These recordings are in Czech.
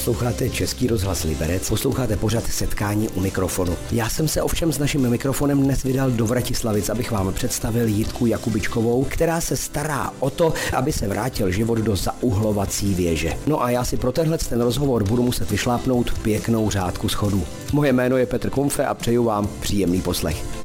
Posloucháte Český rozhlas Liberec, posloucháte pořad setkání u mikrofonu. Já jsem se ovšem s naším mikrofonem dnes vydal do Vratislavic, abych vám představil Jitku Jakubičkovou, která se stará o to, aby se vrátil život do zauhlovací věže. No a já si pro tenhle ten rozhovor budu muset vyšlápnout pěknou řádku schodů. Moje jméno je Petr Kumfe a přeju vám příjemný poslech.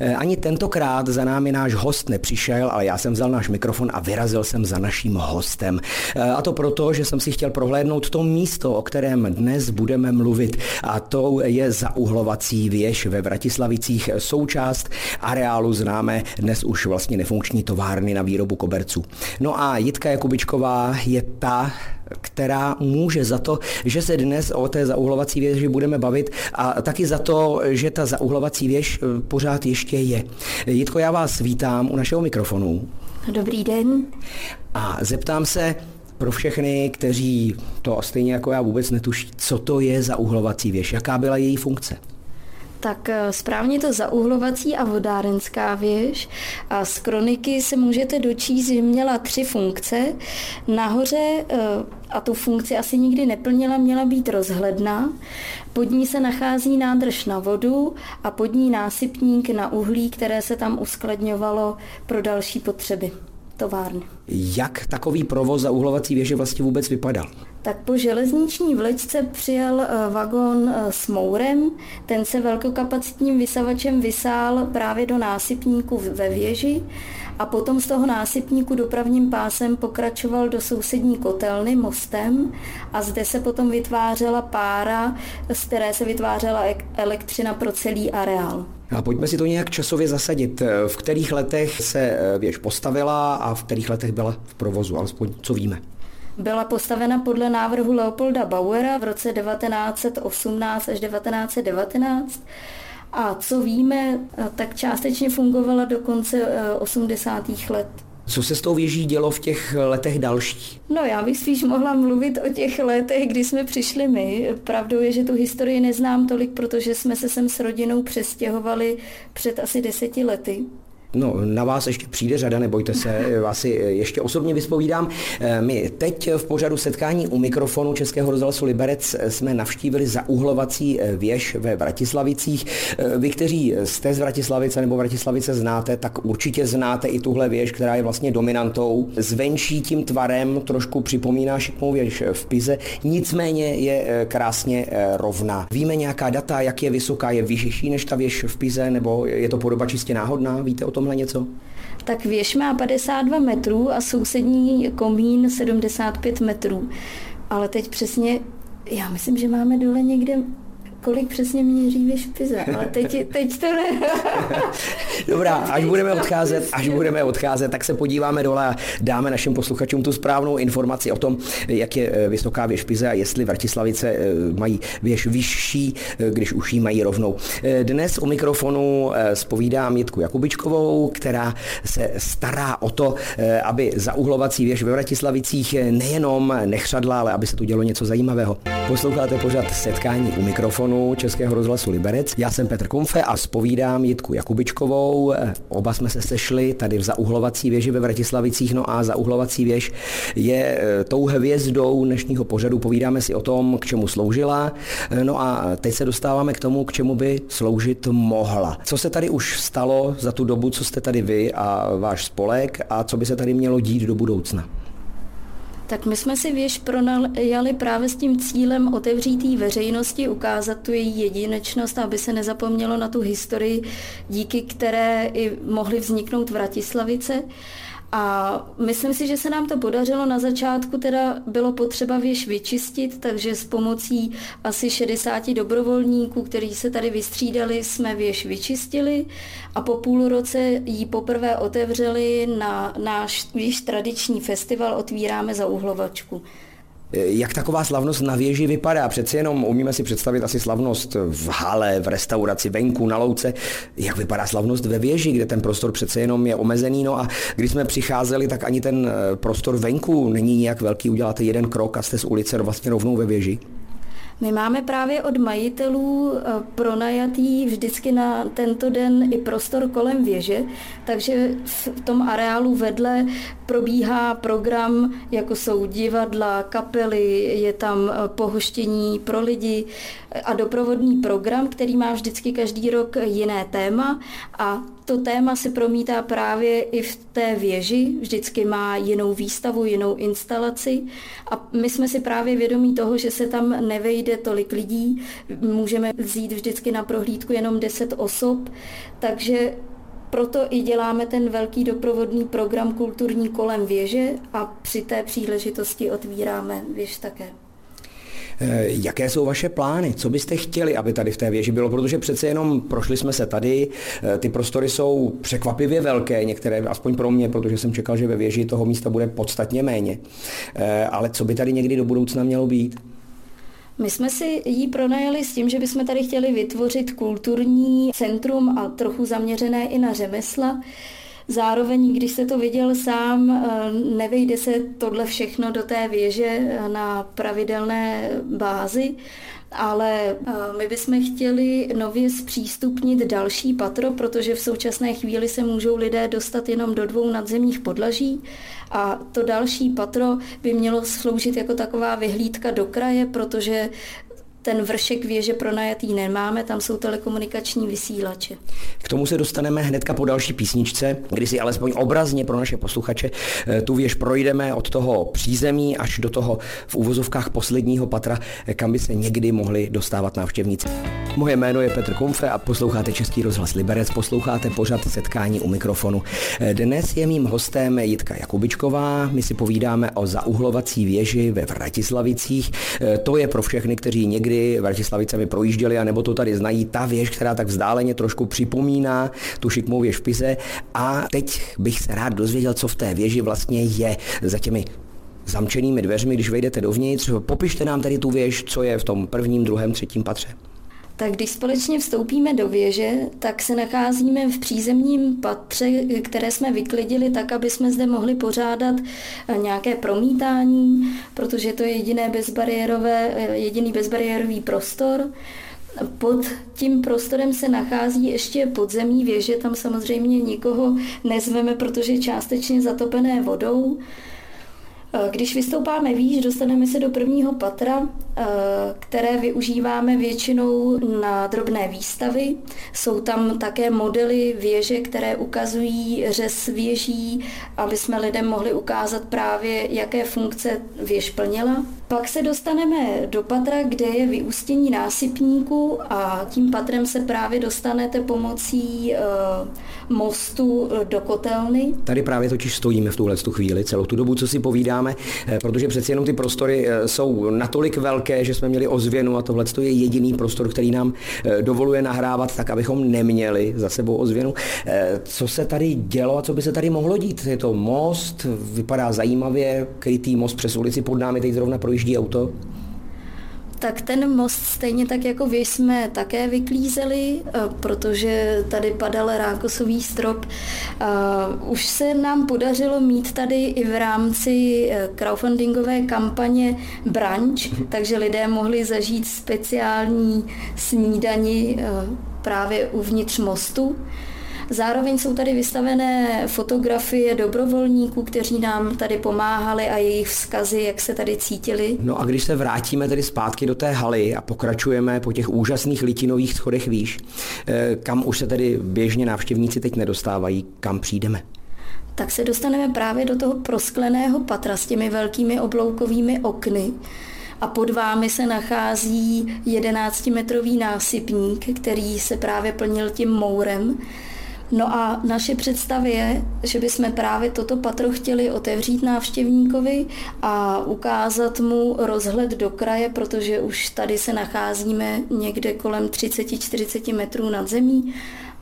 Ani tentokrát za námi náš host nepřišel, ale já jsem vzal náš mikrofon a vyrazil jsem za naším hostem. Eh, a to proto, že jsem si chtěl prohlédnout to místo, o kterém dnes budeme mluvit. A to je zauhlovací věž ve Vratislavicích, součást areálu známé dnes už vlastně nefunkční továrny na výrobu koberců. No a Jitka Jakubičková je ta, která může za to, že se dnes o té zauhlovací věži budeme bavit a taky za to, že ta zauhlovací věž eh, pořád ještě je. Jitko, já vás vítám u našeho mikrofonu. Dobrý den. A zeptám se, pro všechny, kteří to stejně jako já vůbec netuší, co to je za uhlovací věž, jaká byla její funkce? Tak eh, správně to zauhlovací a vodárenská věž. A z kroniky se můžete dočíst, že měla tři funkce. Nahoře, eh, a tu funkci asi nikdy neplnila, měla být rozhledna. Pod ní se nachází nádrž na vodu a pod ní násypník na uhlí, které se tam uskladňovalo pro další potřeby továrny. Jak takový provoz za uhlovací věže vlastně vůbec vypadal? Tak po železniční vlečce přijel eh, vagon eh, s mourem, ten se velkokapacitním vysavačem vysál právě do násypníku ve věži a potom z toho násypníku dopravním pásem pokračoval do sousední kotelny mostem a zde se potom vytvářela pára, z které se vytvářela elektřina pro celý areál. A pojďme si to nějak časově zasadit. V kterých letech se eh, věž postavila a v kterých letech byla v provozu, alespoň co víme? Byla postavena podle návrhu Leopolda Bauera v roce 1918 až 1919 a co víme, tak částečně fungovala do konce 80. Eh, let. Co se s tou věží dělo v těch letech dalších? No já bych spíš mohla mluvit o těch letech, kdy jsme přišli my. Pravdou je, že tu historii neznám tolik, protože jsme se sem s rodinou přestěhovali před asi deseti lety. No, na vás ještě přijde řada, nebojte se, vás si ještě osobně vyspovídám. Eh, my teď v pořadu setkání u mikrofonu Českého rozhlasu Liberec jsme navštívili zauhlovací eh, věž ve Vratislavicích. Eh, vy, kteří jste z Vratislavice nebo Vratislavice znáte, tak určitě znáte i tuhle věž, která je vlastně dominantou. Zvenší tím tvarem trošku připomíná šikmou věž v Pize, nicméně je krásně rovná. Víme nějaká data, jak je vysoká, je vyšší než ta věž v Pize, nebo je to podoba čistě náhodná? Víte o tom? Tomhle něco? Tak věž má 52 metrů a sousední komín 75 metrů. Ale teď přesně, já myslím, že máme dole někde kolik přesně měří věž Piza, ale teď, teď to ne. Dobrá, až budeme odcházet, až budeme odcházet, tak se podíváme dole a dáme našim posluchačům tu správnou informaci o tom, jak je eh, vysoká věž Pize a jestli Vratislavice eh, mají věž vyšší, eh, když už ji mají rovnou. Dnes u mikrofonu spovídám Jitku Jakubičkovou, která se stará o to, aby zauhlovací věž ve Vratislavicích nejenom nechřadla, ale aby se tu dělo něco zajímavého. Posloucháte pořád setkání u mikrofonu mikrofonu Českého rozhlasu Liberec. Já jsem Petr Kumfe a spovídám Jitku Jakubičkovou. Oba jsme se sešli tady v zauhlovací věži ve Vratislavicích, no a zauhlovací věž je e, tou hvězdou dnešního pořadu. Povídáme si o tom, k čemu sloužila. E, no a teď se dostáváme k tomu, k čemu by sloužit mohla. Co se tady už stalo za tu dobu, co jste tady vy a váš spolek a co by se tady mělo dít do budoucna? Tak my jsme si věž pronajali právě s tím cílem otevřít veřejnosti, ukázat tu její jedinečnost, aby se nezapomnělo na tu historii, díky které i mohly vzniknout Vratislavice. A myslím si, že se nám to podařilo. Na začátku teda bylo potřeba věž vyčistit, takže s pomocí asi 60 dobrovolníků, kteří se tady vystřídali, jsme věž vyčistili a po půl roce ji poprvé otevřeli na náš věž tradiční festival Otvíráme za uhlovačku. Jak taková slavnost na věži vypadá? Přeci jenom umíme si představit asi slavnost v hale, v restauraci, venku, na louce. Jak vypadá slavnost ve věži, kde ten prostor přece jenom je omezený? No a když jsme přicházeli, tak ani ten eh, prostor venku není nějak velký. Uděláte jeden krok a jste z ulice vlastně rovnou ve věži. My máme právě od majitelů eh, pronajatý vždycky na tento den i prostor kolem věže, takže v tom areálu vedle probíhá program, jako jsou divadla, kapely, je tam eh, pohoštění pro lidi a doprovodný program, který má vždycky každý rok jiné téma. A to téma se promítá právě i v té věži, vždycky má jinou výstavu, jinou instalaci. A my jsme si právě vědomí toho, že se tam nevejde tolik lidí, můžeme vzít vždycky na prohlídku jenom 10 osob, takže proto i děláme ten velký doprovodný program kulturní kolem věže a při té příležitosti otvíráme věž také. Eh, jaké jsou vaše plány? Co byste chtěli, aby tady v té věži bylo? Protože přece jenom prošli jsme se tady, eh, ty prostory jsou překvapivě velké, některé, aspoň pro mě, protože jsem čekal, že ve věži toho místa bude podstatně méně. Eh, ale co by tady někdy do budoucna mělo být? My jsme si ji pronajali s tím, že bychom tady chtěli vytvořit kulturní centrum a trochu zaměřené i na řemesla. Zároveň, když se to viděl sám, eh, nevejde se tohle všechno do té věže eh, na pravidelné bázi, ale eh, my bychom chtěli nově zpřístupnit další patro, protože v současné chvíli se můžou lidé dostat jenom do dvou nadzemních podlaží. A to další patro by mělo sloužit jako taková vyhlídka do kraje, protože ten vršek věže pronajatý nemáme, tam jsou telekomunikační vysílače. K tomu se dostaneme hnedka po další písničce, kdy si alespoň obrazně pro naše posluchače eh, tu věž projdeme od toho přízemí až do toho v úvozovkách posledního patra, eh, kam by se někdy mohli dostávat návštěvníci. Moje jméno je Petr Komfe a posloucháte Český rozhlas Liberec, posloucháte pořad setkání u mikrofonu. Eh, dnes je mým hostem Jitka Jakubičková, my si povídáme o zauhlovací věži ve Vratislavicích. To je pro všechny, kteří někdy někdy Vratislavicemi projížděli, a nebo to tady znají, ta věž, která tak vzdáleně trošku připomíná tu šikmou věž v Pize. A teď bych se rád dozvěděl, co v té věži vlastně je za těmi zamčenými dveřmi, když vejdete dovnitř. Popište nám tady tu věž, co je v tom prvním, druhém, třetím patře tak když společně vstoupíme do věže, tak se nacházíme v přízemním patře, které jsme vyklidili tak, aby jsme zde mohli pořádat eh, nějaké promítání, protože to je jediné bezbariérové, eh, jediný bezbariérový prostor. Pod tím prostorem se nachází ještě podzemní věže, tam samozřejmě nikoho nezveme, protože je částečně zatopené vodou. Eh, když vystoupáme výš, dostaneme se do prvního patra, eh, které využíváme většinou na drobné výstavy. Jsou tam také modely věže, které ukazují řez věží, aby jsme lidem mohli ukázat právě, jaké funkce věž plnila. Pak se dostaneme do patra, kde je vyústění násypníku a tím patrem se právě dostanete pomocí eh, mostu do kotelny. Tady právě totiž stojíme v tuhle chvíli, celou tu dobu, co si povídáme, eh, protože přeci jenom ty prostory eh, jsou natolik velké, že jsme měli ozvěnu a tohle je jediný prostor, který nám dovoluje nahrávat tak, abychom neměli za sebou ozvěnu. Co se tady dělo a co by se tady mohlo dít? Je to most, vypadá zajímavě, krytý most přes ulici pod námi teď zrovna projíždí projíždí auto? Tak ten most stejně tak jako vy jsme také vyklízeli, eh, protože tady padal rákosový strop. Eh, už se nám podařilo mít tady i v rámci eh, crowdfundingové kampaně brunch, takže lidé mohli zažít speciální snídani právě uvnitř mostu. Zároveň jsou tady vystavené fotografie dobrovolníků, kteří nám tady pomáhali a jejich vzkazy, jak se tady cítili. No a když se vrátíme tedy zpátky do té haly a pokračujeme po těch úžasných litinových schodech výš, eh, kam už se tedy běžně návštěvníci teď nedostávají, kam přijdeme? Tak se dostaneme právě do toho proskleného patra s těmi velkými obloukovými okny, a pod vámi se nachází 11-metrový násypník, který se právě plnil tím mourem. No a naše představa je, že bychom právě toto patro chtěli otevřít návštěvníkovi a ukázat mu rozhled do kraje, protože už tady se nacházíme někde kolem 30-40 metrů nad zemí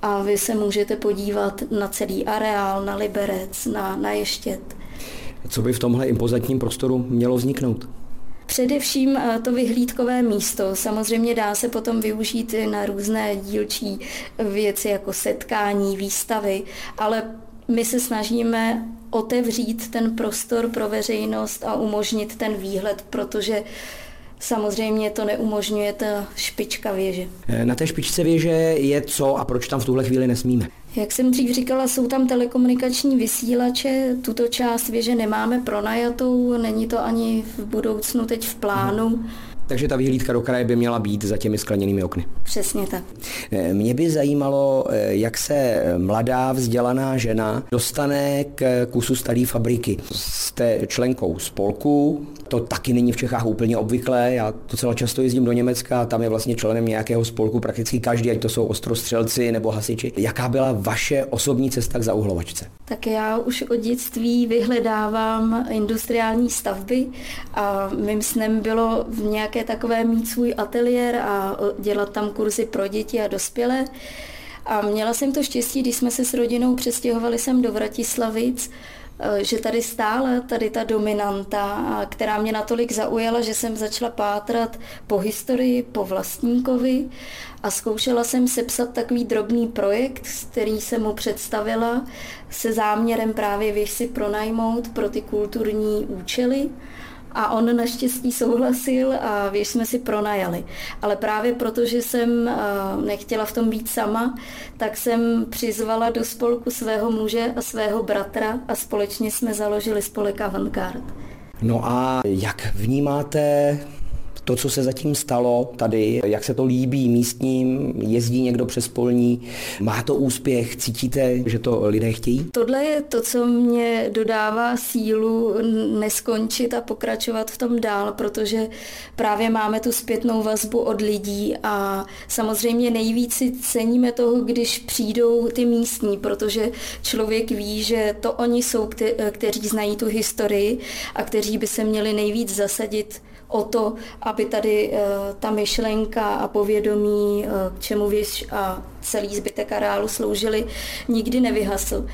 a vy se můžete podívat na celý areál, na Liberec, na, na Ještět. Co by v tomhle impozantním prostoru mělo vzniknout? Především eh, to vyhlídkové místo. Samozřejmě dá se potom využít na různé dílčí věci jako setkání, výstavy, ale my se snažíme otevřít ten prostor pro veřejnost a umožnit ten výhled, protože Samozřejmě to neumožňuje ta špička věže. Na té špičce věže je co a proč tam v tuhle chvíli nesmíme? Jak jsem dřív říkala, jsou tam telekomunikační vysílače, tuto část věže nemáme pronajatou, není to ani v budoucnu teď v plánu. Hmm. Takže ta vyhlídka do kraje by měla být za těmi skleněnými okny. Přesně tak. Eh, mě by zajímalo, eh, jak se mladá vzdělaná žena dostane k kusu staré fabriky. Jste členkou spolku, to taky není v Čechách úplně obvyklé. Já docela často jezdím do Německa a tam je vlastně členem nějakého spolku prakticky každý, ať to jsou ostrostřelci nebo hasiči. Jaká byla vaše osobní cesta k zauhlovačce? Tak já už od dětství vyhledávám industriální stavby a mým snem bylo v nějaké takové mít svůj ateliér a dělat tam kurzy pro děti a dospělé. A měla jsem to štěstí, když jsme se s rodinou přestěhovali sem do Vratislavic, Eh, že tady stále tady ta dominanta, která mě natolik zaujala, že jsem začala pátrat po historii, po vlastníkovi a zkoušela jsem sepsat takový drobný projekt, který jsem mu představila se záměrem právě věc si pronajmout pro ty kulturní účely. A on naštěstí souhlasil a věž jsme si pronajali. Ale právě protože jsem eh, nechtěla v tom být sama, tak jsem přizvala do spolku svého muže a svého bratra a společně jsme založili spolek Avantgard. No a jak vnímáte to, co se zatím stalo tady, jak se to líbí místním, jezdí někdo přes polní, má to úspěch, cítíte, že to lidé chtějí? Tohle je to, co mě dodává sílu neskončit a pokračovat v tom dál, protože právě máme tu zpětnou vazbu od lidí a samozřejmě nejvíc si ceníme toho, když přijdou ty místní, protože člověk ví, že to oni jsou, kteří znají tu historii a kteří by se měli nejvíc zasadit o to, aby tady eh, ta myšlenka a povědomí, eh, k čemu věž a celý zbytek areálu sloužili, nikdy nevyhasl.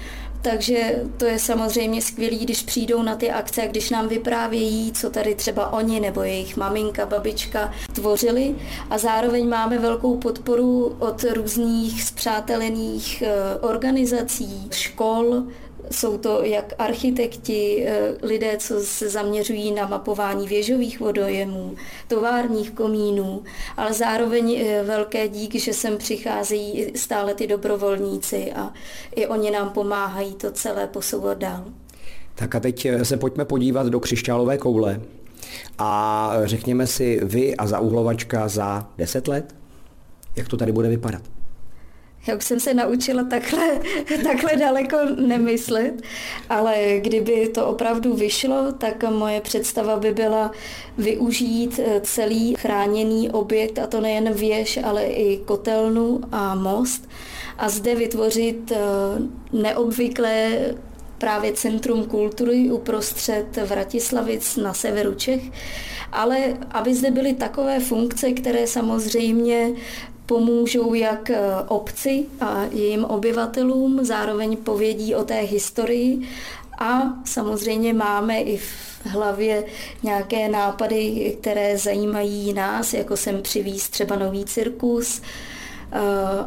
Takže to je samozřejmě skvělé, když přijdou na ty akce a když nám vyprávějí, co tady třeba oni nebo jejich maminka, babička tvořili. A zároveň máme velkou podporu od různých zpřátelených eh, organizací, škol, jsou to jak architekti, eh, lidé, co se zaměřují na mapování věžových vodojemů, továrních komínů, ale zároveň eh, velké díky, že sem přicházejí stále ty dobrovolníci a i oni nám pomáhají to celé posouvat dál. Tak a teď eh, se pojďme podívat do křišťálové koule a řekněme si vy a zaúhlovačka za 10 let, jak to tady bude vypadat. Já už jsem se naučila takhle, takhle daleko nemyslet, ale kdyby to opravdu vyšlo, tak moje představa by byla využít eh, celý chráněný objekt, a to nejen věž, ale i kotelnu a most, a zde vytvořit eh, neobvyklé právě Centrum kultury uprostřed Vratislavic na severu Čech, ale aby zde byly takové funkce, které samozřejmě pomůžou jak eh, obci a jejím obyvatelům, zároveň povědí o té historii a samozřejmě máme i v hlavě nějaké nápady, které zajímají nás, jako sem přivíz třeba nový cirkus, eh,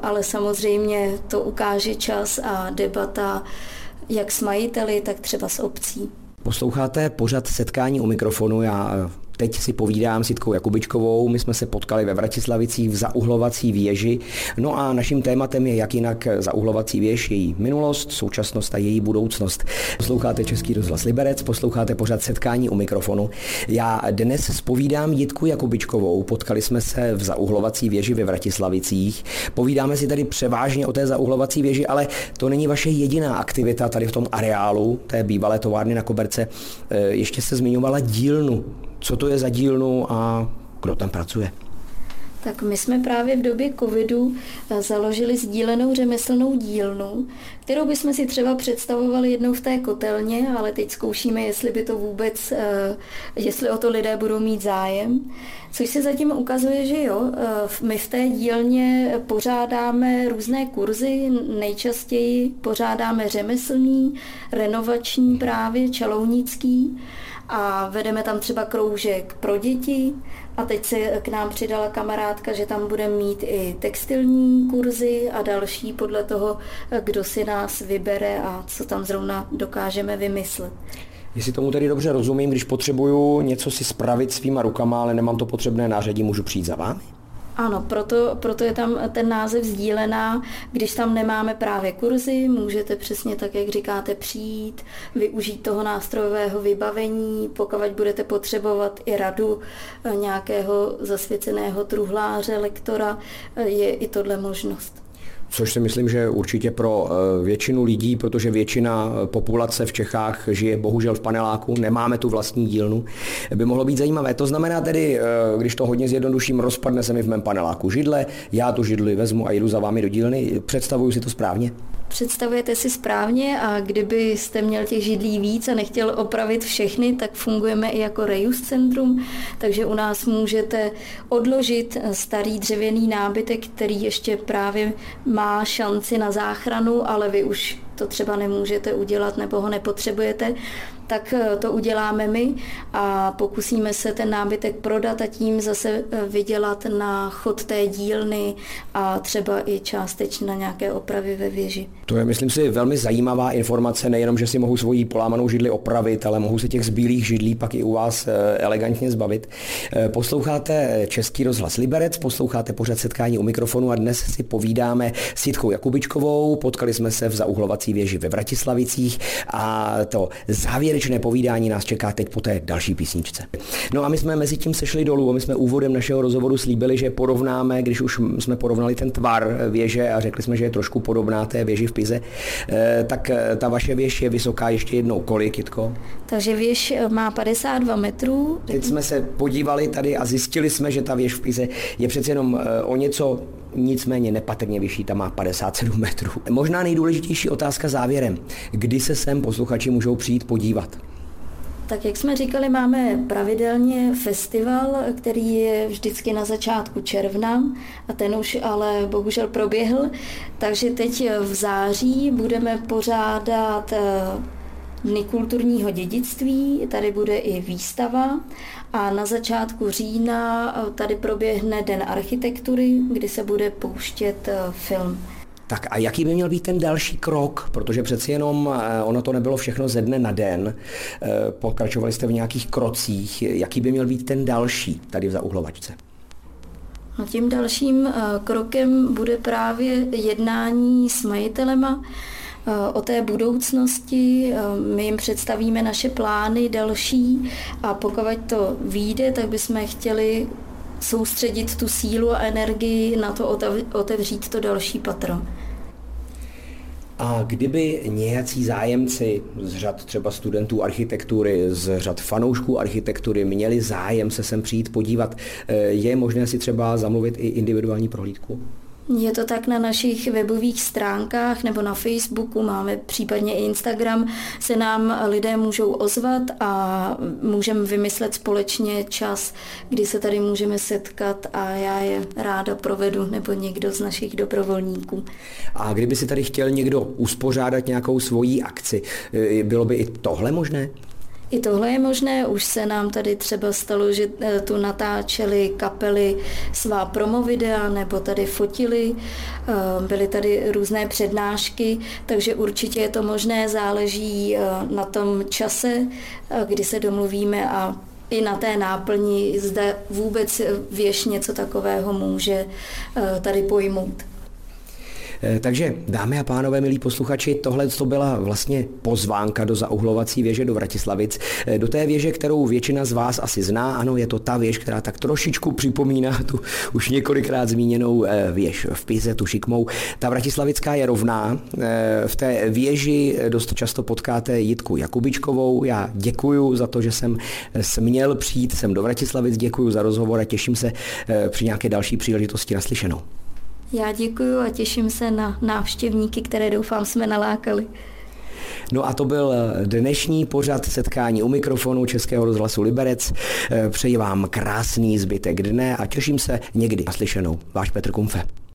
ale samozřejmě to ukáže čas a debata jak s majiteli, tak třeba s obcí. Posloucháte pořad setkání u mikrofonu. Já Teď si povídám s Jitkou Jakubičkovou, my jsme se potkali ve Vratislavicích v zauhlovací věži. No a naším tématem je jak jinak zauhlovací věž, její minulost, současnost a její budoucnost. Posloucháte Český rozhlas Liberec, posloucháte pořad setkání u mikrofonu. Já dnes spovídám Jitku Jakubičkovou, potkali jsme se v zauhlovací věži ve Vratislavicích. Povídáme si tady převážně o té zauhlovací věži, ale to není vaše jediná aktivita tady v tom areálu té bývalé továrny na Koberce. E, ještě se zmiňovala dílnu co to je za dílnu a kdo tam pracuje? Tak my jsme právě v době covidu eh, založili sdílenou řemeslnou dílnu, kterou bychom si třeba představovali jednou v té kotelně, ale teď zkoušíme, jestli by to vůbec, eh, jestli o to lidé budou mít zájem. Což se zatím ukazuje, že jo, eh, my v té dílně pořádáme různé kurzy, nejčastěji pořádáme řemeslný, renovační právě, čalounický, a vedeme tam třeba kroužek pro děti a teď se k nám přidala kamarádka, že tam bude mít i textilní kurzy a další podle toho, kdo si nás vybere a co tam zrovna dokážeme vymyslet. Jestli tomu tedy dobře rozumím, když potřebuju něco si spravit svýma rukama, ale nemám to potřebné nářadí, můžu přijít za vámi? Ano, proto, proto je tam ten název sdílená. Když tam nemáme právě kurzy, můžete přesně tak, jak říkáte, přijít, využít toho nástrojového vybavení, pokud budete potřebovat i radu eh, nějakého zasvěceného truhláře, lektora, eh, je i tohle možnost což si myslím, že určitě pro eh, většinu lidí, protože většina eh, populace v Čechách žije bohužel v paneláku, nemáme tu vlastní dílnu, by mohlo být zajímavé. To znamená tedy, eh, když to hodně zjednoduším, rozpadne se mi v mém paneláku židle, já tu židli vezmu a jdu za vámi do dílny. Představuju si to správně? Představujete si správně a kdybyste měl těch židlí víc a nechtěl opravit všechny, tak fungujeme i jako reuse centrum, takže u nás můžete odložit starý dřevěný nábytek, který ještě právě má šanci na záchranu, ale vy už to třeba nemůžete udělat nebo ho nepotřebujete, tak eh, to uděláme my a pokusíme se ten nábytek prodat a tím zase eh, vydělat na chod té dílny a třeba i částečně na nějaké opravy ve věži. To je, myslím si, velmi zajímavá informace, nejenom, že si mohu svoji polámanou židli opravit, ale mohu se těch zbílých židlí pak i u vás eh, elegantně zbavit. Posloucháte Český rozhlas Liberec, posloucháte pořad setkání u mikrofonu a dnes si povídáme s Jitkou Jakubičkovou. Potkali jsme se v zauhlovací věži ve Vratislavicích a to závěr závěrečné povídání nás čeká teď po té další písničce. No a my jsme mezi tím sešli dolů a my jsme úvodem našeho rozhovoru slíbili, že porovnáme, když už jsme porovnali ten tvar věže a řekli jsme, že je trošku podobná té věži v Pize, eh, tak eh, ta vaše věž je vysoká ještě jednou kolik, Jitko? Takže věž eh, má 52 metrů. Teď jsme se podívali tady a zjistili jsme, že ta věž v Pize je přece jenom o něco nicméně nepatrně vyšší, tam má 57 metrů. Možná nejdůležitější otázka závěrem. Kdy se sem posluchači můžou přijít podívat? Tak jak jsme říkali, máme pravidelně festival, který je vždycky na začátku června a ten už ale bohužel proběhl, takže teď v září budeme pořádat eh, Dny kulturního dědictví, tady bude i výstava a na začátku října eh, tady proběhne Den architektury, kdy se bude pouštět eh, film. Tak a jaký by měl být ten další krok? Protože přeci jenom eh, ono to nebylo všechno ze dne na den. Pokračovali jste v nějakých krocích. Jaký by měl být ten další tady v zauhlovačce? No tím dalším krokem bude právě jednání s majitelema, o té budoucnosti. My jim představíme naše plány další a pokud to vyjde, tak bychom chtěli soustředit tu sílu a energii na to otevřít to další patro. A kdyby nějací zájemci z řad třeba studentů architektury, z řad fanoušků architektury měli zájem se sem přijít podívat, eh, je možné si třeba zamluvit i individuální prohlídku? Je to tak na našich webových stránkách nebo na Facebooku, máme případně i Instagram, se nám lidé můžou ozvat a můžeme vymyslet společně čas, kdy se tady můžeme setkat a já je ráda provedu nebo někdo z našich dobrovolníků. A kdyby si tady chtěl někdo uspořádat nějakou svoji akci, eh, bylo by i tohle možné? I tohle je možné, už se nám tady třeba stalo, že eh, tu natáčeli kapely svá promo videa nebo tady fotili, eh, byly tady různé přednášky, takže určitě je to možné, záleží eh, na tom čase, kdy se domluvíme a i na té náplni, zde vůbec věž něco takového může tady pojmout. Eh, takže, dámy a pánové, milí posluchači, tohle to byla vlastně pozvánka do zauhlovací věže do Vratislavic, eh, do té věže, kterou většina z vás asi zná. Ano, je to ta věž, která tak trošičku připomíná tu už několikrát zmíněnou eh, věž v Pize, tu šikmou. Ta Vratislavická je rovná. V té věži dost často potkáte Jitku Jakubičkovou. Já děkuji za to, že jsem směl přijít sem do Vratislavic, děkuji za rozhovor a těším se při nějaké další příležitosti naslyšenou. Já děkuji a těším se na návštěvníky, které doufám jsme nalákali. No a to byl dnešní pořad setkání u mikrofonu Českého rozhlasu Liberec. Přeji vám krásný zbytek dne a těším se někdy naslyšenou. Váš Petr Kumfe.